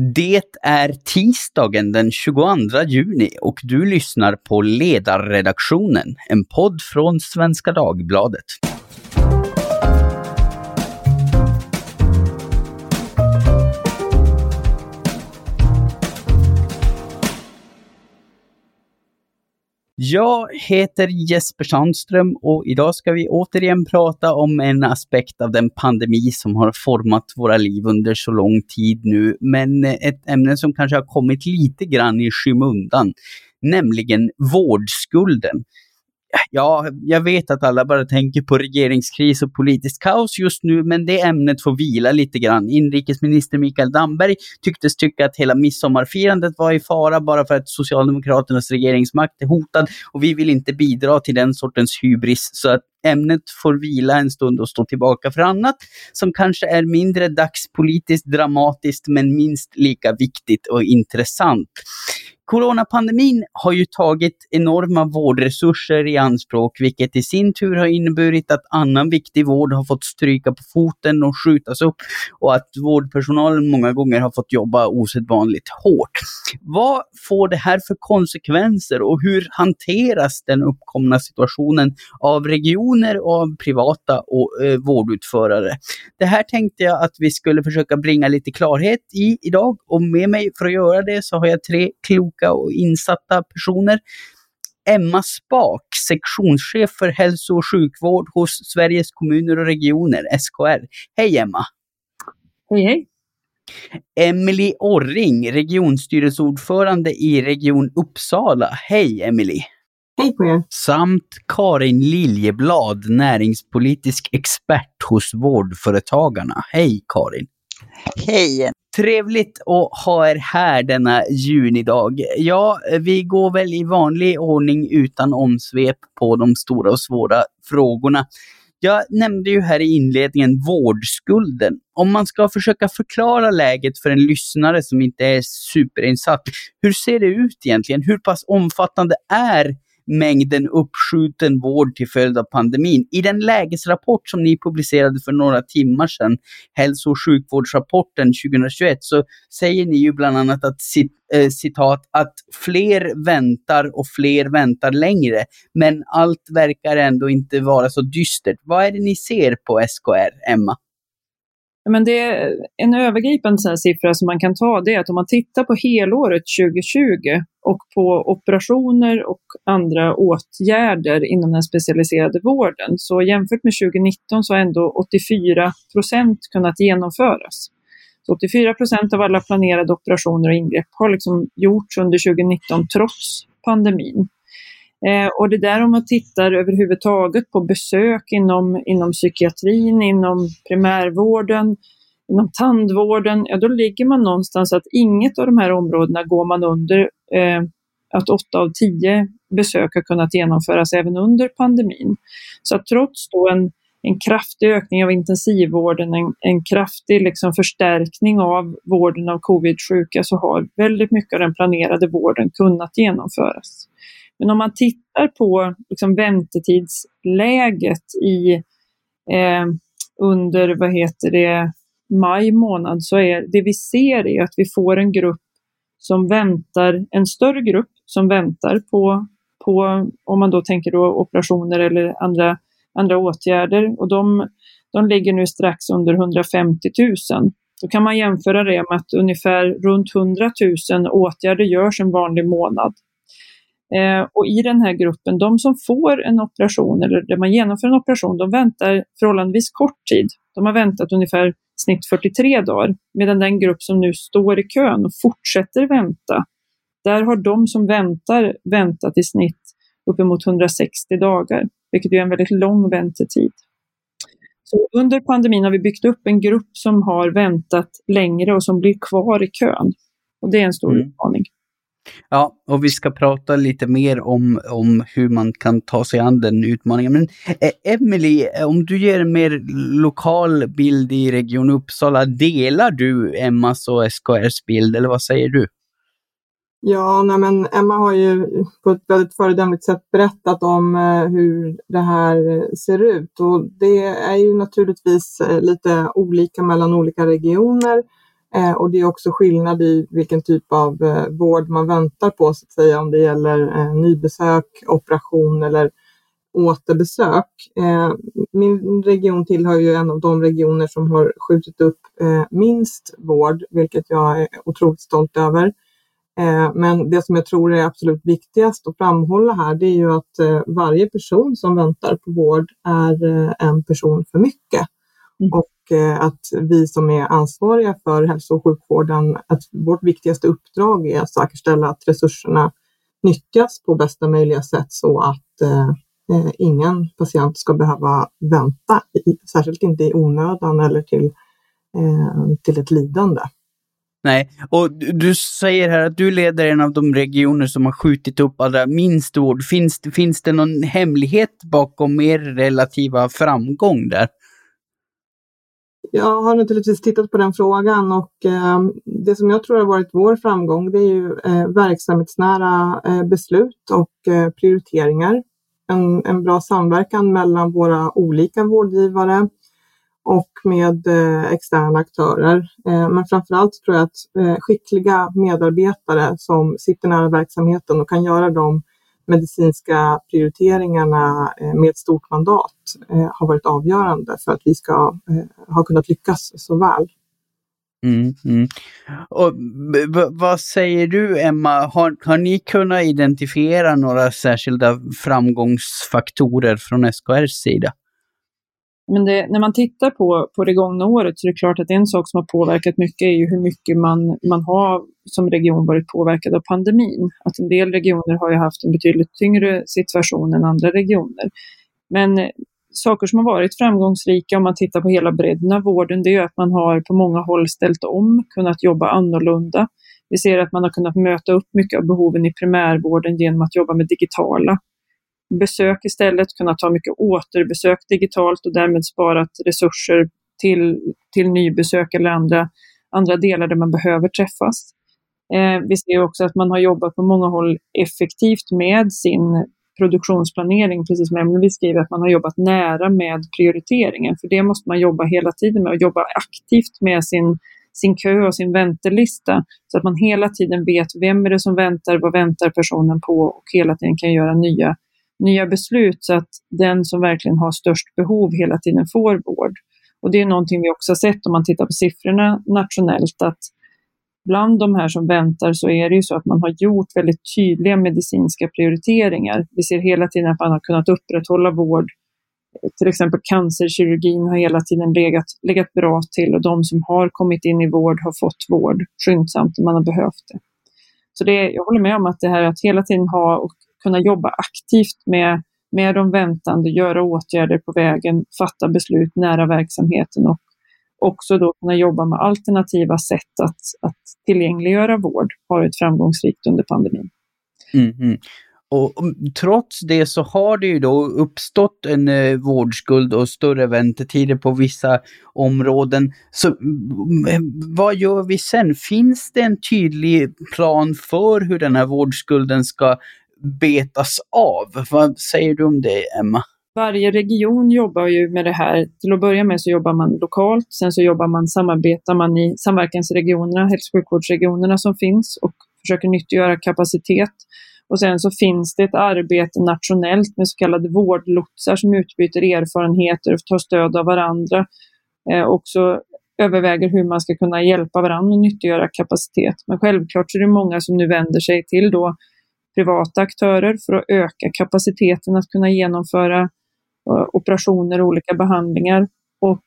Det är tisdagen den 22 juni och du lyssnar på Ledarredaktionen, en podd från Svenska Dagbladet. Jag heter Jesper Sandström och idag ska vi återigen prata om en aspekt av den pandemi som har format våra liv under så lång tid nu, men ett ämne som kanske har kommit lite grann i skymundan, nämligen vårdskulden ja, jag vet att alla bara tänker på regeringskris och politiskt kaos just nu, men det ämnet får vila lite grann. Inrikesminister Mikael Damberg tycktes tycka att hela midsommarfirandet var i fara bara för att Socialdemokraternas regeringsmakt är hotad och vi vill inte bidra till den sortens hybris. Så att ämnet får vila en stund och stå tillbaka för annat som kanske är mindre dagspolitiskt dramatiskt men minst lika viktigt och intressant. Coronapandemin har ju tagit enorma vårdresurser i anspråk, vilket i sin tur har inneburit att annan viktig vård har fått stryka på foten och skjutas upp och att vårdpersonalen många gånger har fått jobba osedvanligt hårt. Vad får det här för konsekvenser och hur hanteras den uppkomna situationen av regioner och av privata och, eh, vårdutförare? Det här tänkte jag att vi skulle försöka bringa lite klarhet i idag och med mig för att göra det så har jag tre kloka kloka och insatta personer. Emma Spak, sektionschef för hälso och sjukvård hos Sveriges kommuner och regioner, SKR. Hej Emma! Hej hej! Emily Orring, regionstyrelseordförande i Region Uppsala. Hej Emily! Hej på er! Samt Karin Liljeblad, näringspolitisk expert hos Vårdföretagarna. Hej Karin! Hej! Trevligt att ha er här denna junidag. Ja, vi går väl i vanlig ordning utan omsvep på de stora och svåra frågorna. Jag nämnde ju här i inledningen vårdskulden. Om man ska försöka förklara läget för en lyssnare som inte är superinsatt, hur ser det ut egentligen? Hur pass omfattande är mängden uppskjuten vård till följd av pandemin. I den lägesrapport som ni publicerade för några timmar sedan, hälso och sjukvårdsrapporten 2021, så säger ni ju bland annat att eh, citat, att fler väntar och fler väntar längre, men allt verkar ändå inte vara så dystert. Vad är det ni ser på SKR, Emma? Men det är en övergripande sån siffra som man kan ta, det är att om man tittar på helåret 2020 och på operationer och andra åtgärder inom den specialiserade vården, så jämfört med 2019 så har ändå 84 procent kunnat genomföras. Så 84 procent av alla planerade operationer och ingrepp har liksom gjorts under 2019 trots pandemin. Eh, och det där om man tittar överhuvudtaget på besök inom, inom psykiatrin, inom primärvården, inom tandvården, ja då ligger man någonstans att inget av de här områdena går man under eh, att åtta av tio besök har kunnat genomföras även under pandemin. Så att trots då en, en kraftig ökning av intensivvården, en, en kraftig liksom förstärkning av vården av covid-sjuka så har väldigt mycket av den planerade vården kunnat genomföras. Men om man tittar på liksom väntetidsläget i, eh, under vad heter det, maj månad så är det vi ser är att vi får en grupp som väntar, en större grupp som väntar på, på om man då tänker då operationer eller andra, andra åtgärder och de, de ligger nu strax under 150 000. Då kan man jämföra det med att ungefär runt 100 000 åtgärder görs en vanlig månad. Eh, och i den här gruppen, de som får en operation eller där man genomför en operation, de väntar förhållandevis kort tid. De har väntat ungefär snitt 43 dagar, medan den grupp som nu står i kön och fortsätter vänta, där har de som väntar väntat i snitt uppemot 160 dagar, vilket är en väldigt lång väntetid. Så under pandemin har vi byggt upp en grupp som har väntat längre och som blir kvar i kön. Och det är en stor mm. utmaning. Ja, och vi ska prata lite mer om, om hur man kan ta sig an den utmaningen. Men eh, Emily, eh, om du ger en mer lokal bild i Region Uppsala, delar du Emmas och SKRs bild eller vad säger du? Ja, nej men Emma har ju på ett väldigt föredömligt sätt berättat om eh, hur det här ser ut och det är ju naturligtvis eh, lite olika mellan olika regioner. Eh, och det är också skillnad i vilken typ av eh, vård man väntar på, så att säga, om det gäller eh, nybesök, operation eller återbesök. Eh, min region tillhör ju en av de regioner som har skjutit upp minst vård, vilket jag är otroligt stolt över. Men det som jag tror är absolut viktigast att framhålla här, det är ju att varje person som väntar på vård är en person för mycket. Mm. Och Eh, att vi som är ansvariga för hälso och sjukvården, att vårt viktigaste uppdrag är att säkerställa att resurserna nyttjas på bästa möjliga sätt så att eh, eh ingen patient ska behöva vänta, särskilt inte i onödan eller till, eh, till ett lidande. Nej, och du säger här att du leder en av de regioner som har skjutit upp allra minst vård. Finns, finns det någon hemlighet bakom er relativa framgång där? Jag har naturligtvis tittat på den frågan och eh, det som jag tror har varit vår framgång det är ju eh, verksamhetsnära eh, beslut och eh, prioriteringar. En, en bra samverkan mellan våra olika vårdgivare och med eh, externa aktörer. Eh, men framförallt tror jag att eh, skickliga medarbetare som sitter nära verksamheten och kan göra de medicinska prioriteringarna eh, med ett stort mandat eh, har varit avgörande för att vi ska eh, ha kunnat lyckas så väl. Mm, mm. Och vad säger du Emma, har, har ni kunnat identifiera några särskilda framgångsfaktorer från SKRs sida? Men det, när man tittar på, på det gångna året så är det klart att en sak som har påverkat mycket är ju hur mycket man, man har som region varit påverkad av pandemin. Att en del regioner har ju haft en betydligt tyngre situation än andra regioner. Men eh, saker som har varit framgångsrika om man tittar på hela bredden av vården, det är att man har på många håll ställt om, kunnat jobba annorlunda. Vi ser att man har kunnat möta upp mycket av behoven i primärvården genom att jobba med digitala besök istället, kunnat ta mycket återbesök digitalt och därmed sparat resurser till, till nybesök eller andra, andra delar där man behöver träffas. Eh, vi ser också att man har jobbat på många håll effektivt med sin produktionsplanering, precis som Emelie skriver, att man har jobbat nära med prioriteringen. För det måste man jobba hela tiden med och jobba aktivt med sin, sin kö och sin väntelista. Så att man hela tiden vet vem är det som väntar, vad väntar personen på och hela tiden kan göra nya nya beslut så att den som verkligen har störst behov hela tiden får vård. Och det är någonting vi också har sett om man tittar på siffrorna nationellt att bland de här som väntar så är det ju så att man har gjort väldigt tydliga medicinska prioriteringar. Vi ser hela tiden att man har kunnat upprätthålla vård. Till exempel cancerkirurgin har hela tiden legat, legat bra till och de som har kommit in i vård har fått vård skyndsamt om man har behövt det. Så det, jag håller med om att det här att hela tiden ha och kunna jobba aktivt med, med de väntande, göra åtgärder på vägen, fatta beslut nära verksamheten och också då kunna jobba med alternativa sätt att, att tillgängliggöra vård har varit framgångsrikt under pandemin. Mm-hmm. Mm, mm. Och trots det så har det ju då uppstått en eh, vårdskuld och större väntetider på vissa områden. Så mm, eh, vad gör vi sen? Finns det en tydlig plan för hur den här vårdskulden ska betas av. Vad säger du om det, Emma? Varje region jobbar ju med det här. Till att börja med så jobbar man lokalt, sen så jobbar man, samarbetar man i samverkansregionerna, hälso och sjukvårdsregionerna som finns och försöker nyttiggöra kapacitet. Och sen så finns det ett arbete nationellt med så kallade vårdlotsar som utbyter erfarenheter och tar stöd av varandra. Eh, också överväger hur man ska kunna hjälpa varandra och nyttiggöra kapacitet. Men självklart så är det många som nu vänder sig till då privata aktörer för att öka kapaciteten att kunna genomföra eh, operationer och olika behandlingar. Och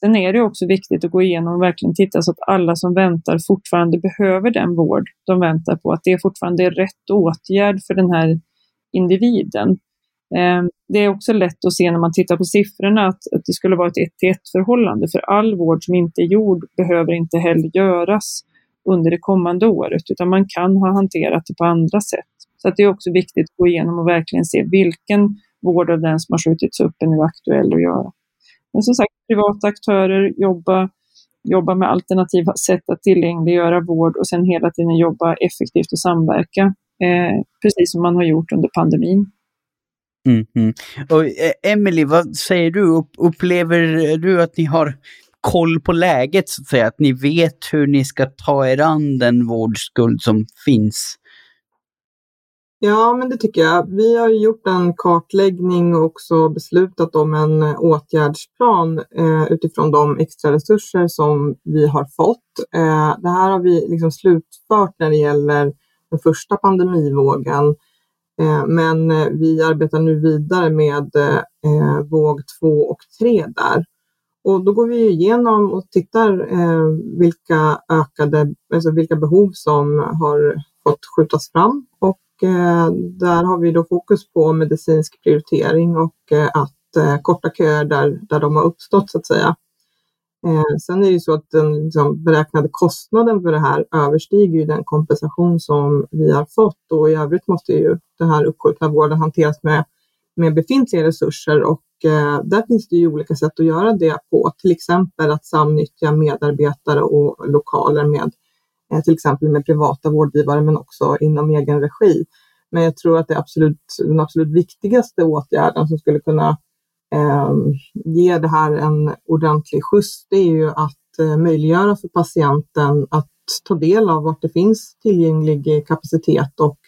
sen är det också viktigt att gå igenom och verkligen titta så att alla som väntar fortfarande behöver den vård de väntar på, att det fortfarande är rätt åtgärd för den här individen. Eh, det är också lätt att se när man tittar på siffrorna att, det skulle vara ett ett till ett förhållande, för all vård som inte är gjord behöver inte heller göras under det kommande året, utan man kan ha hanterat det på andra sätt. Så att det är också viktigt att gå igenom och verkligen se vilken vård av den som har skjutits upp är nu aktuell att göra. Men som sagt, privata aktörer, jobba, jobba med alternativa sätt att tillgängliggöra vård och sen hela tiden jobba effektivt och samverka, eh, precis som man har gjort under pandemin. Mm, mm. Och eh, Emily, vad säger du? Upplever du att ni har koll på läget så att säga, att ni vet hur ni ska ta er an den vårdskuld som finns? Ja, men det tycker jag. Vi har gjort en kartläggning och också beslutat om en åtgärdsplan eh, utifrån de extra resurser som vi har fått. Eh, det här har vi liksom slutfört när det gäller den första pandemivågen. Eh, men eh, vi arbetar nu vidare med eh, eh, våg två och tre där. Och då går vi igenom och tittar eh, vilka ökade, alltså vilka behov som har fått skjutas fram och Eh, där har vi då fokus på medicinsk prioritering och eh, att eh, korta köer där, där de har uppstått så att säga. Sen är det ju så att den liksom, beräknade kostnaden för det här överstiger ju den kompensation som vi har fått. Och i övrigt måste ju den här uppskjutna vården hanteras med, med befintliga resurser. Och eh, där finns det ju olika sätt att göra det på, till exempel att samnyttja medarbetare och lokaler med Eh, till exempel med privata vårdgivare men också inom egen regi. Men jag tror att det absolut, den absolut viktigaste åtgärden som skulle kunna eh, ge det här en ordentlig skjuts, det är ju att eh, möjliggöra för patienten att ta del av vart det finns tillgänglig kapacitet och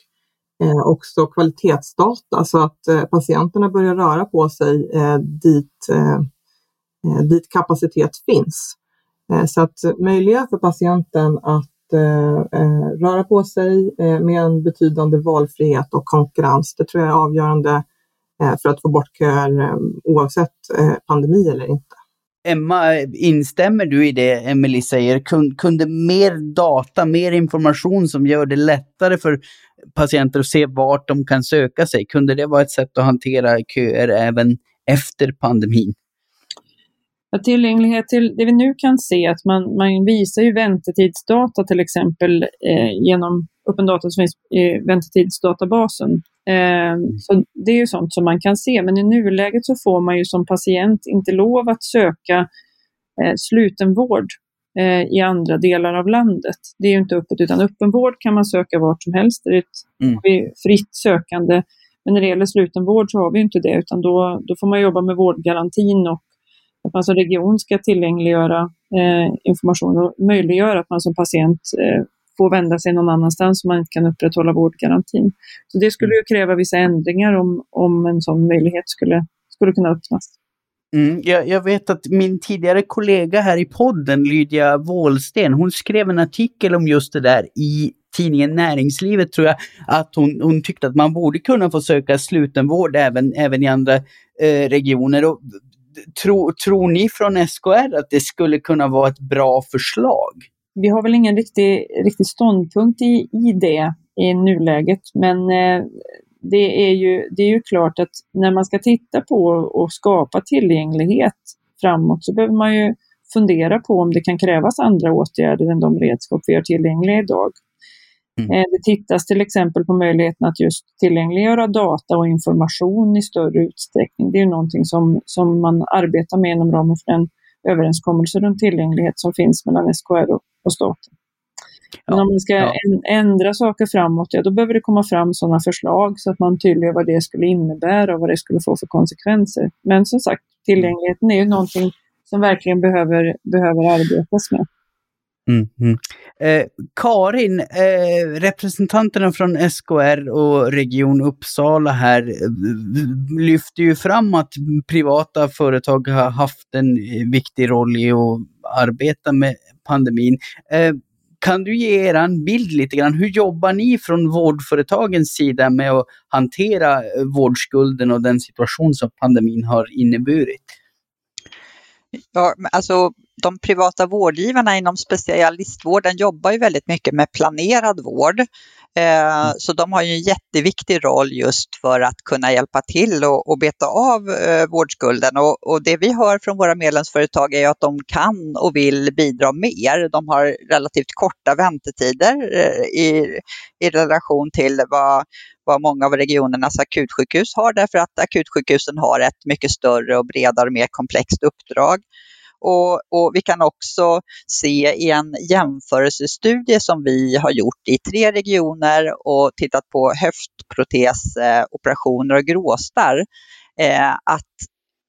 eh, också kvalitetsdata så att eh, patienterna börjar röra på sig eh, dit, eh, eh dit kapacitet finns. Eh, så att möjliggöra för patienten att Eh, eh, röra på sig eh, med en betydande valfrihet och konkurrens, det tror jag är avgörande Eh, för att få bort köer eh, oavsett eh, pandemi eller inte. Emma, instämmer du i det Emelie säger? Kunde mer data, mer information som gör det lättare för patienter att se vart de kan söka sig, kunde det vara ett sätt att hantera köer även efter pandemin? Tillgänglighet till det vi nu kan se att man, man visar ju väntetidsdata till exempel eh, genom öppen data som finns i väntetidsdatabasen. Eh, så det är ju sånt som man kan se, men i nuläget så får man ju som patient inte lov att söka eh, slutenvård eh, i andra delar av landet. Det är ju inte öppet, utan öppenvård kan man söka vart som helst. Det är ett mm. fritt sökande. Men när det gäller slutenvård så har vi inte det, utan då, då får man jobba med vårdgarantin och att man som region ska tillgängliggöra eh, information och möjliggöra att man som patient eh, får vända sig någon annanstans om man inte kan upprätthålla vårdgarantin. Så det skulle ju kräva vissa ändringar om, om en sån möjlighet skulle, skulle kunna öppnas. Mm, jag, jag, vet att min tidigare kollega här i podden, Lydia Wåhlsten, hon skrev en artikel om just det där i tidningen Näringslivet tror jag, att hon, hon tyckte att man borde kunna få söka slutenvård även, även i andra eh, regioner. Och, tro, tror ni från SKR att det skulle kunna vara ett bra förslag? vi har väl ingen riktig, riktig ståndpunkt i, i det i nuläget, men eh, det, är ju, det är ju klart att när man ska titta på och skapa tillgänglighet framåt så behöver man ju fundera på om det kan krävas andra åtgärder än de redskap vi har tillgängliga idag. Mm. Eh, det tittas till exempel på möjligheten att just tillgängliggöra data och information i större utsträckning. Det är någonting som, som man arbetar med inom ramen för den överenskommelse runt tillgänglighet som finns mellan SKR och, och staten. Men ja, om man ska ja. ändra saker framåt, ja då behöver det komma fram sådana förslag så att man tydliggör vad det skulle innebära och vad det skulle få för konsekvenser. Men som sagt, tillgängligheten är ju någonting som verkligen behöver, behöver arbetas med. Mm, mm. Eh, Karin, eh, representanterna från SKR och Region Uppsala här eh, lyfter ju fram att privata företag har haft en viktig roll i att arbeta med pandemin. Eh, kan du ge er en bild lite grann? Hur jobbar ni från vårdföretagens sida med att hantera eh, vårdskulden och den situation som pandemin har inneburit? Ja, alltså de privata vårdgivarna inom specialistvården jobbar ju väldigt mycket med planerad vård. Eh, mm. Så de har ju en jätteviktig roll just för att kunna hjälpa till och, och beta av eh, vårdskulden. Och, och, det vi hör från våra medlemsföretag är att de kan och vill bidra mer. De har relativt korta väntetider eh, i, i relation till vad, vad många av regionernas akutsjukhus har därför att akutsjukhusen har ett mycket större och bredare och mer komplext uppdrag. Och, och, vi kan också se i en jämförelsestudie som vi har gjort i tre regioner och tittat på höftprotesoperationer och gråstarr eh, att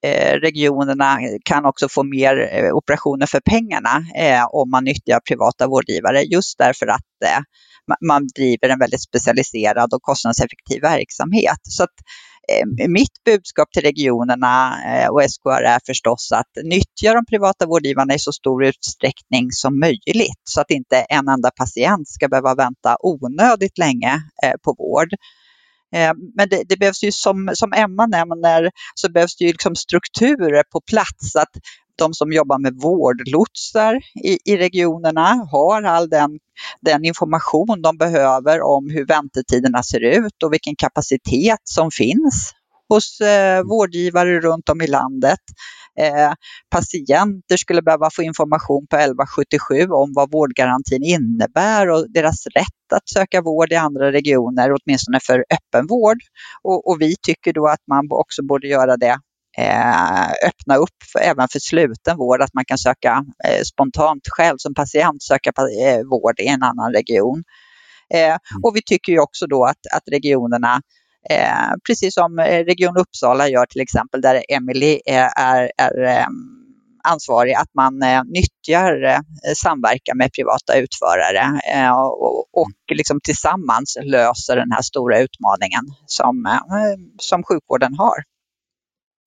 eh, regionerna kan också få mer eh, operationer för pengarna eh, om man nyttjar privata vårdgivare just därför att man driver en väldigt specialiserad och kostnadseffektiv verksamhet. Så att, eh, Eh, mitt budskap till regionerna eh, och SKR är förstås att nyttja de privata vårdgivarna i så stor utsträckning som möjligt så att inte en enda patient ska behöva vänta onödigt länge eh, på vård. Men det, det, behövs ju som, som Emma nämner, så behövs det ju liksom strukturer på plats. Att de som jobbar med vårdlotsar i, i regionerna har all den, den information de behöver om hur väntetiderna ser ut och vilken kapacitet som finns hos eh, vårdgivare runt om i landet. Eh, patienter skulle behöva få information på 1177 om vad vårdgarantin innebär och deras rätt att söka vård i andra regioner, åtminstone för öppenvård. Och, och vi tycker då att man också borde göra det öppna upp för, även för sluten vård, att man kan söka eh, spontant själv som patient söka eh, vård i en annan region. Eh, mm. och vi tycker ju också då att, att regionerna eh, precis som eh, Region Uppsala gör till exempel, där Emily är, är, är ansvarig, att man eh, nyttjar eh, samverkan med privata utförare eh, och, och liksom tillsammans löser den här stora utmaningen som, som sjukvården har.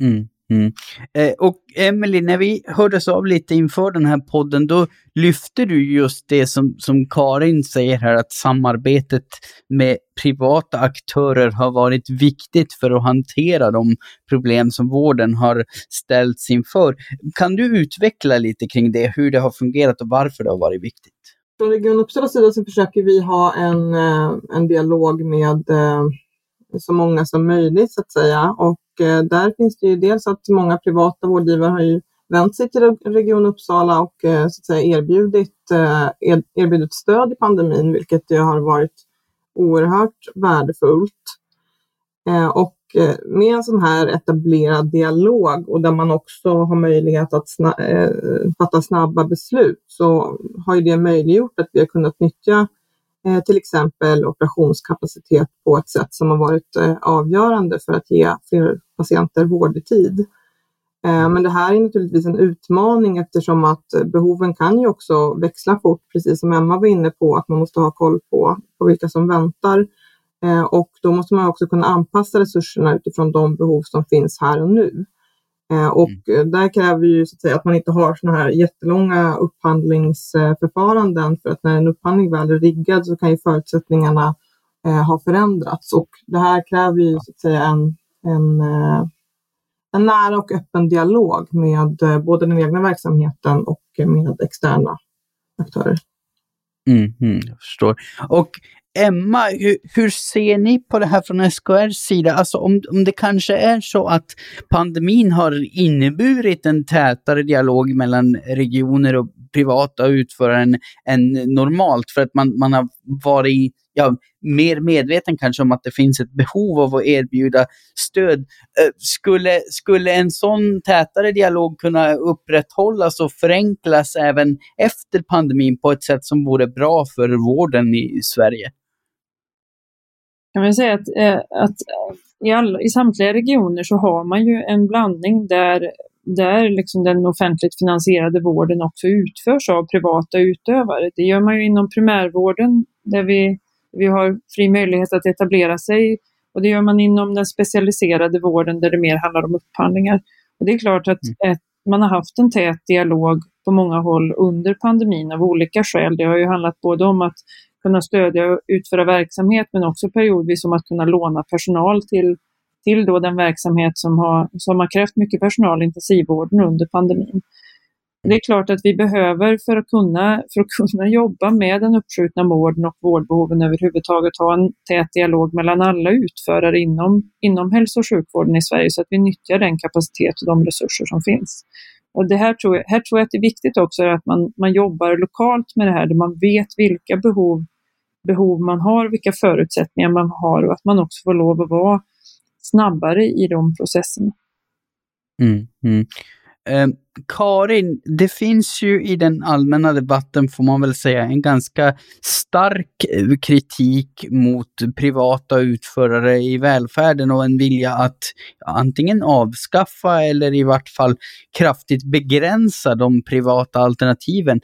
Mm, mm. Eh, och Emelie, när vi hördes av lite inför den här podden, då lyfte du just det som, som Karin säger här, att samarbetet med privata aktörer har varit viktigt för att hantera de problem som vården har ställts inför. Kan du utveckla lite kring det, hur det har fungerat och varför det har varit viktigt? Från Region Uppsalas sida så försöker vi ha en, eh, en dialog med eh, så många som möjligt så att säga. Och eh, där finns det ju dels att många privata vårdgivare har ju vänt sig till Region Uppsala och eh, så att säga erbjudit, eh, erbjudit stöd i pandemin, vilket ju har varit oerhört värdefullt. Eh, och eh, med en sån här etablerad dialog och där man också har möjlighet att sna eh, fatta snabba beslut så har ju det möjliggjort att vi har kunnat nyttja Eh, till exempel operationskapacitet på ett sätt som har varit eh, avgörande för att ge fler patienter vård i tid. Eh, men det här är naturligtvis en utmaning eftersom att behoven kan ju också växla fort, precis som Emma var inne på, att man måste ha koll på, på vilka som väntar. Eh, och då måste man också kunna anpassa resurserna utifrån de behov som finns här och nu. Eh, och mm. där kräver ju så att, säga, att man inte har sådana här jättelånga upphandlingsförfaranden för att när en upphandling väl är riggad så kan ju förutsättningarna eh, ha förändrats och det här kräver ju så att säga en, en, eh, en nära och öppen dialog med både den egna verksamheten och med externa aktörer. Mm, mm, jag förstår. Och Emma, hur, hur, ser ni på det här från SKRs sida? Alltså om, om det kanske är så att pandemin har inneburit en tätare dialog mellan regioner och privata utförare än, än normalt för att man, man har varit ja, mer medveten kanske om att det finns ett behov av att erbjuda stöd. Eh, skulle, skulle en sån tätare dialog kunna upprätthållas och förenklas även efter pandemin på ett sätt som vore bra för vården i Sverige? Kan man säga att, eh, att i, all, i samtliga regioner så har man ju en blandning där, där liksom den offentligt finansierade vården också utförs av privata utövare. Det gör man ju inom primärvården där vi, vi har fri möjlighet att etablera sig och det gör man inom den specialiserade vården där det mer handlar om upphandlingar. Och det är klart att mm. ett, man har haft en tät dialog på många håll under pandemin av olika skäl. Det har ju handlat både om att kunna stödja och utföra verksamhet men också periodvis om att kunna låna personal till, till då den verksamhet som har, som har krävt mycket personal i intensivvården under pandemin. Det är klart att vi behöver för att kunna, för att kunna jobba med den uppskjutna vården och vårdbehoven överhuvudtaget ha en tät dialog mellan alla utförare inom, inom hälso och sjukvården i Sverige så att vi nyttjar den kapacitet och de resurser som finns. Och det här tror jag, här tror jag att det är viktigt också att man, man jobbar lokalt med det här där man vet vilka behov behov man har, vilka förutsättningar man har och att man också får lov att vara snabbare i de processerna. Mm, mm. Eh, Karin, det finns ju i den allmänna debatten, får man väl säga, en ganska stark eh, kritik mot privata utförare i välfärden och en vilja att antingen avskaffa eller i vart fall kraftigt begränsa de privata alternativen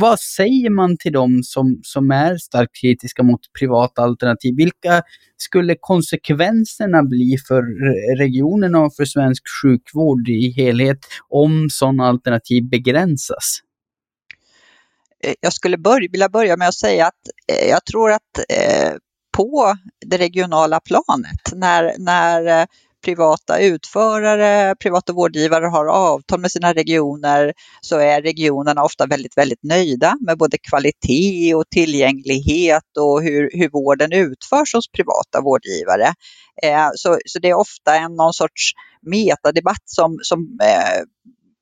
vad säger man till dem som, som är starkt kritiska mot privata alternativ? Vilka skulle konsekvenserna bli för regionerna och för svensk sjukvård i helhet om sådana alternativ begränsas? Eh, jag skulle börja, vilja börja med att säga att eh, jag tror att eh, på det regionala planet, när, när eh, privata utförare, privata vårdgivare har avtal med sina regioner så är regionerna ofta väldigt, väldigt nöjda med både kvalitet och tillgänglighet och hur, hur vården utförs hos privata vårdgivare. Eh, så, så det är ofta en någon sorts metadebatt som, som eh,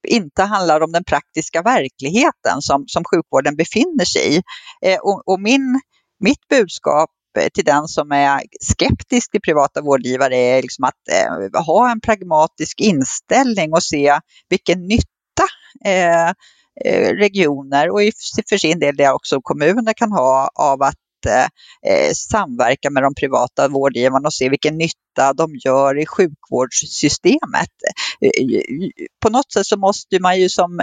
inte handlar om den praktiska verkligheten som, som sjukvården befinner sig i. Eh, och, och min, mitt budskap till den som är skeptisk till privata vårdgivare är liksom att eh, ha en pragmatisk inställning och se vilken nytta eh, eh regioner och för sin del det också kommuner kan ha av att eh, eh, samverka med de privata vårdgivarna och se vilken nytta de gör i sjukvårdssystemet. Eh, på något sätt så måste man ju som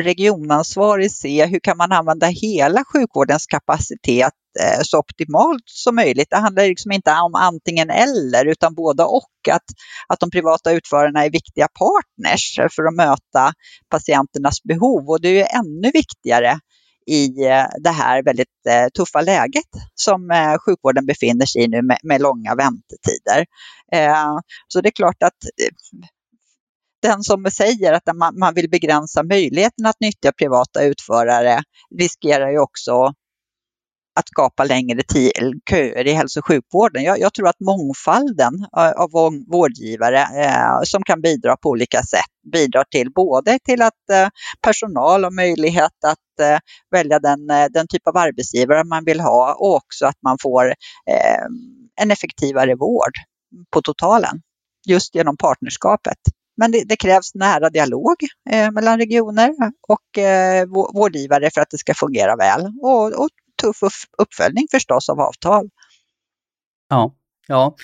regionansvarig se hur kan man använda hela sjukvårdens kapacitet eh, så optimalt som möjligt. Det handlar liksom inte om antingen eller utan båda och. Att, att de privata utförarna är viktiga partners för att möta patienternas behov och det är ju ännu viktigare i eh, det här väldigt eh, tuffa läget som sjukvården befinner sig i nu med, med långa väntetider. Så det är klart att den som säger att man, man vill begränsa möjligheten att nyttja privata utförare riskerar ju också att skapa längre köer i hälso och sjukvården. Jag, jag tror att mångfalden av vårdgivare eh, som kan bidra på olika sätt bidrar till både till att eh, personal har möjlighet att eh, välja den, eh, den typ av arbetsgivare man vill ha och också att man får eh, en effektivare vård på totalen just genom partnerskapet. Men det, det krävs nära dialog eh, mellan regioner och eh, vårdgivare för att det ska fungera väl. Och, och tuff uppföljning förstås av avtal. Ja, ja.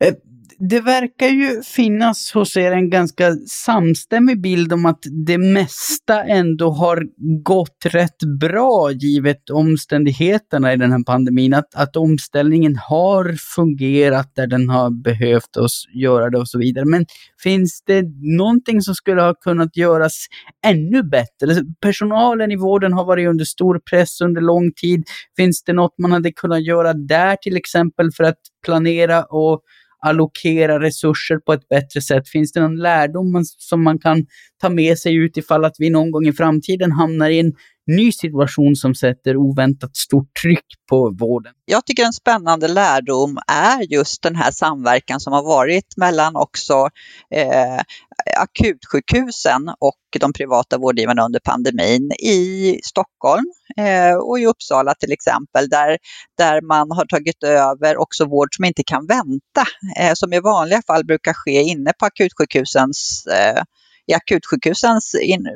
Eh, det verkar ju finnas hos er en ganska samstämmig bild om att det mesta ändå har gått rätt bra givet omständigheterna i den här pandemin. Att, att omställningen har fungerat där den har behövt oss göra det och så vidare. Men finns det någonting som skulle ha kunnat göras ännu bättre? Alltså, personalen i vården har varit under stor press under lång tid. Finns det något man hade kunnat göra där till exempel för att planera och allokera resurser på ett bättre sätt? Finns det någon lärdom som man kan ta med sig ut ifall att vi någon gång i framtiden hamnar i en ny situation som sätter oväntat stort tryck på vården. Jag tycker en spännande lärdom är just den här samverkan som har varit mellan också eh, akutsjukhusen och de privata vårdgivarna under pandemin i Stockholm eh, och i Uppsala till exempel, där, där man har tagit över också vård som inte kan vänta, eh, som i vanliga fall brukar ske inne på akutsjukhusens eh, i akutsjukhusens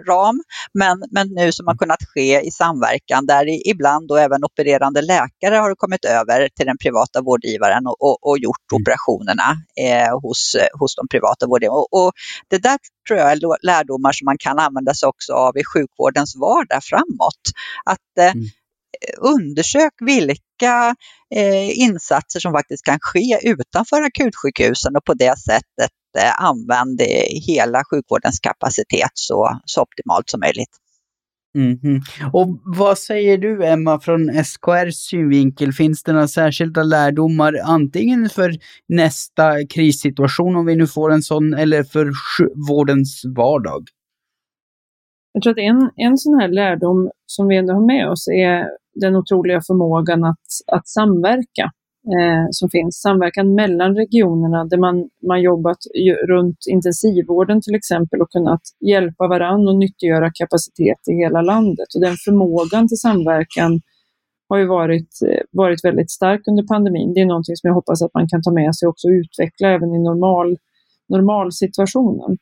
ram, men, men nu som har mm. kunnat ske i samverkan där ibland då även opererande läkare har kommit över till den privata vårdgivaren och, och, och gjort mm. operationerna eh, hos, hos de privata vårdgivarna. Och, och, det där tror jag är lärdomar som man kan använda sig också av i sjukvårdens vardag framåt. Att eh, mm. undersök vilka eh, insatser som faktiskt kan ske utanför akutsjukhusen och på det sättet använd hela sjukvårdens kapacitet så, så optimalt som möjligt. Mm -hmm. Och vad säger du Emma från SKRs synvinkel? Finns det några särskilda lärdomar antingen för nästa krissituation om vi nu får en sån eller för vårdens vardag? Jag tror att en, en sån här lärdom som vi ändå har med oss är den otroliga förmågan att, att samverka eh, som finns. Samverkan mellan regionerna där man, man jobbat runt intensivvården till exempel och kunnat hjälpa varann och nyttiggöra kapacitet i hela landet. Och den förmågan till samverkan har ju varit, eh, varit väldigt stark under pandemin. Det är någonting som jag hoppas att man kan ta med sig och utveckla även i normal, normalsituationen.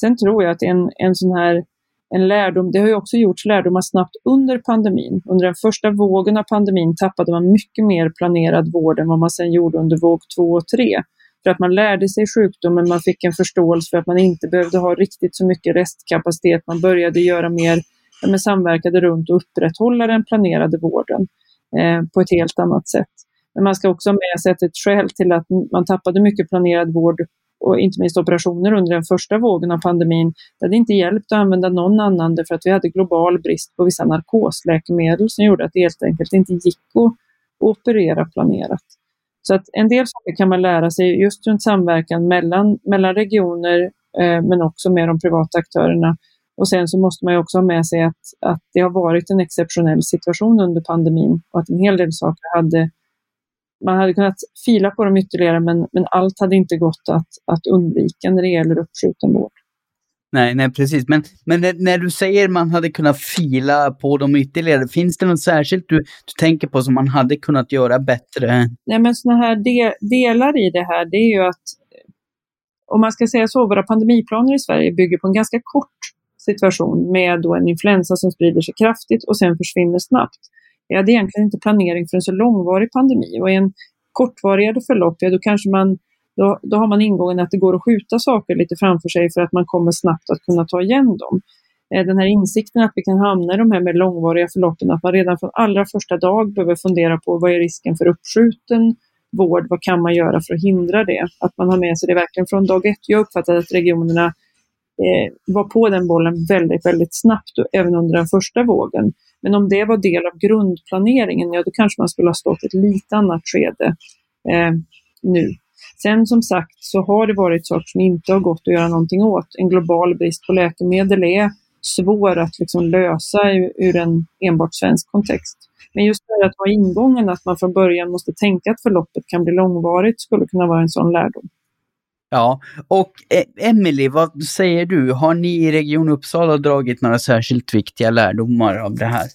Sen tror jag att en, en sån här en lärdom, det har ju också gjorts lärdomar snabbt under pandemin. Under den första vågen av pandemin tappade man mycket mer planerad vård än vad man sen gjorde under våg två och tre. För att man lärde sig sjukdomen, man fick en förståelse för att man inte behövde ha riktigt så mycket restkapacitet. Man började göra mer, ja, samverkade runt och upprätthålla den planerade vården eh, på ett helt annat sätt. Men man ska också ha med sig att ett skäl till att man tappade mycket planerad vård och inte minst operationer under den första vågen av pandemin. Det hade inte hjälpt att använda någon annan därför att vi hade global brist på vissa narkosläkemedel som gjorde att det helt enkelt inte gick att operera planerat. Så att en del saker kan man lära sig just runt samverkan mellan, mellan regioner eh, men också med de privata aktörerna. Och sen så måste man också ha med sig att, att det har varit en exceptionell situation under pandemin och att en hel del saker hade man hade kunnat fila på dem ytterligare men, men allt hade inte gått att, att undvika när det gäller uppskjuten vård. Nej, nej precis. Men, men när, du säger man hade kunnat fila på dem ytterligare, finns det något särskilt du, du tänker på som man hade kunnat göra bättre? Nej, men sådana här de, delar i det här, det är ju att om man ska säga så, våra pandemiplaner i Sverige bygger på en ganska kort situation med då en influensa som sprider sig kraftigt och sen försvinner snabbt. Vi hade egentligen inte planering för en så långvarig pandemi och i en kortvarigare förlopp, ja då kanske man då, då har man ingången att det går att skjuta saker lite framför sig för att man kommer snabbt att kunna ta igen dem. Eh, den här insikten att vi kan hamna i de här mer långvariga förloppen, att man redan från allra första dag behöver fundera på vad är risken för uppskjuten vård, vad kan man göra för att hindra det? Att man har med sig det verkligen från dag ett. Jag uppfattade att regionerna eh, var på den bollen väldigt, väldigt snabbt, även under den första vågen. Men om det var del av grundplaneringen, ja då kanske man skulle ha stått ett lite annat skede eh, nu. Sen som sagt så har det varit saker som inte har gått att göra någonting åt. En global brist på läkemedel är svår att liksom lösa ur en enbart svensk kontext. Men just det att ha ingången att man från början måste tänka att förloppet kan bli långvarigt skulle kunna vara en sån lärdom. Ja, och Emelie, Emily, vad säger du? Har ni i Region Uppsala dragit några särskilt viktiga lärdomar av det här?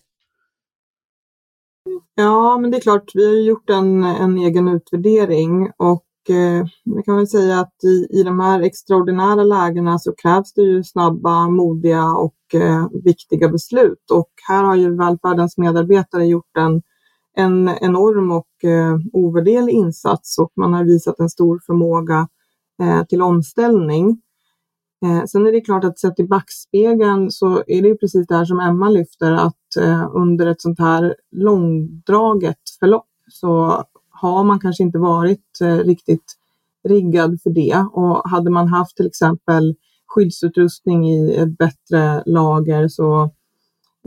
Ja, men det är klart, vi har gjort en, en egen utvärdering och eh, kan väl säga att i, i de här extraordinära lägena så krävs det ju snabba, modiga och eh, viktiga beslut. Och här har ju välfärdens medarbetare gjort en, en enorm och eh, ovärderlig insats och man har visat en stor förmåga Eh, till omställning. Eh, sen är det klart att sett i backspegeln så är det precis det här som Emma lyfter att eh, under ett sånt här långdraget förlopp så har man kanske inte varit riktigt riggad för det och hade man haft till exempel skyddsutrustning i ett bättre lager så,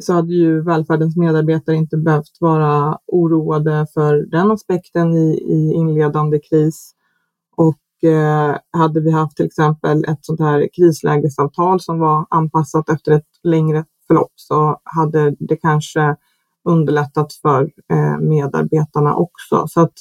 så hade ju välfärdens medarbetare inte behövt vara oroade för den aspekten i, i inledande kris. Eh, hade vi haft till exempel ett sånt här krislägesavtal som var anpassat efter ett längre förlopp så hade det kanske underlättat för eh, medarbetarna också. Så att,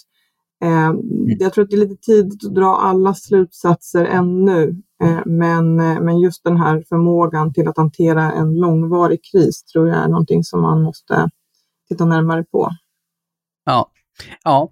eh, mm. jag tror att det är lite tidigt att dra alla slutsatser ännu, eh, men, men just den här förmågan till att hantera en långvarig kris tror jag är någonting som man måste titta närmare på. Ja, Ja,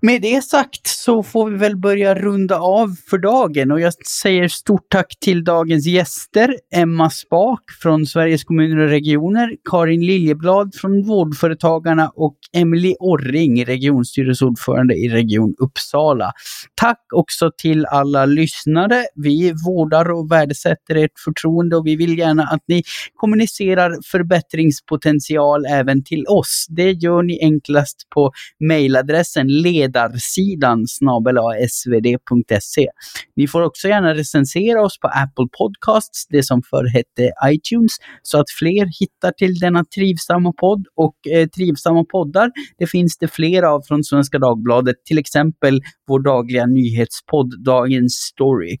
med det sagt så får vi väl börja runda av för dagen och jag säger stort tack till dagens gäster. Emma Spak från Sveriges kommuner och regioner, Karin Liljeblad från Vårdföretagarna och Emily Orring, regionstyrelseordförande i Region Uppsala. Tack också till alla lyssnare. Vi vårdar och värdesätter ert förtroende och vi vill gärna att ni kommunicerar förbättringspotential även till oss. Det gör ni enklast på mejladressen ledarsidan svd.se. Ni får också gärna recensera oss på Apple Podcasts, det som förr hette iTunes, så att fler hittar till denna trivsamma podd. Och eh, trivsamma poddar, det finns det flera av från Svenska Dagbladet, till exempel vår dagliga nyhetspodd Dagens Story.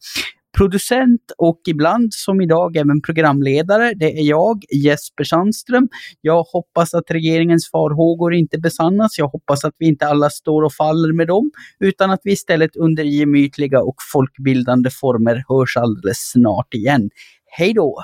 Producent och ibland som idag även programledare, det är jag, Jesper Sandström. Jag hoppas att regeringens farhågor inte besannas. Jag hoppas att vi inte alla står och faller med dem, utan att vi istället under gemytliga och folkbildande former hörs alldeles snart igen. Hej då!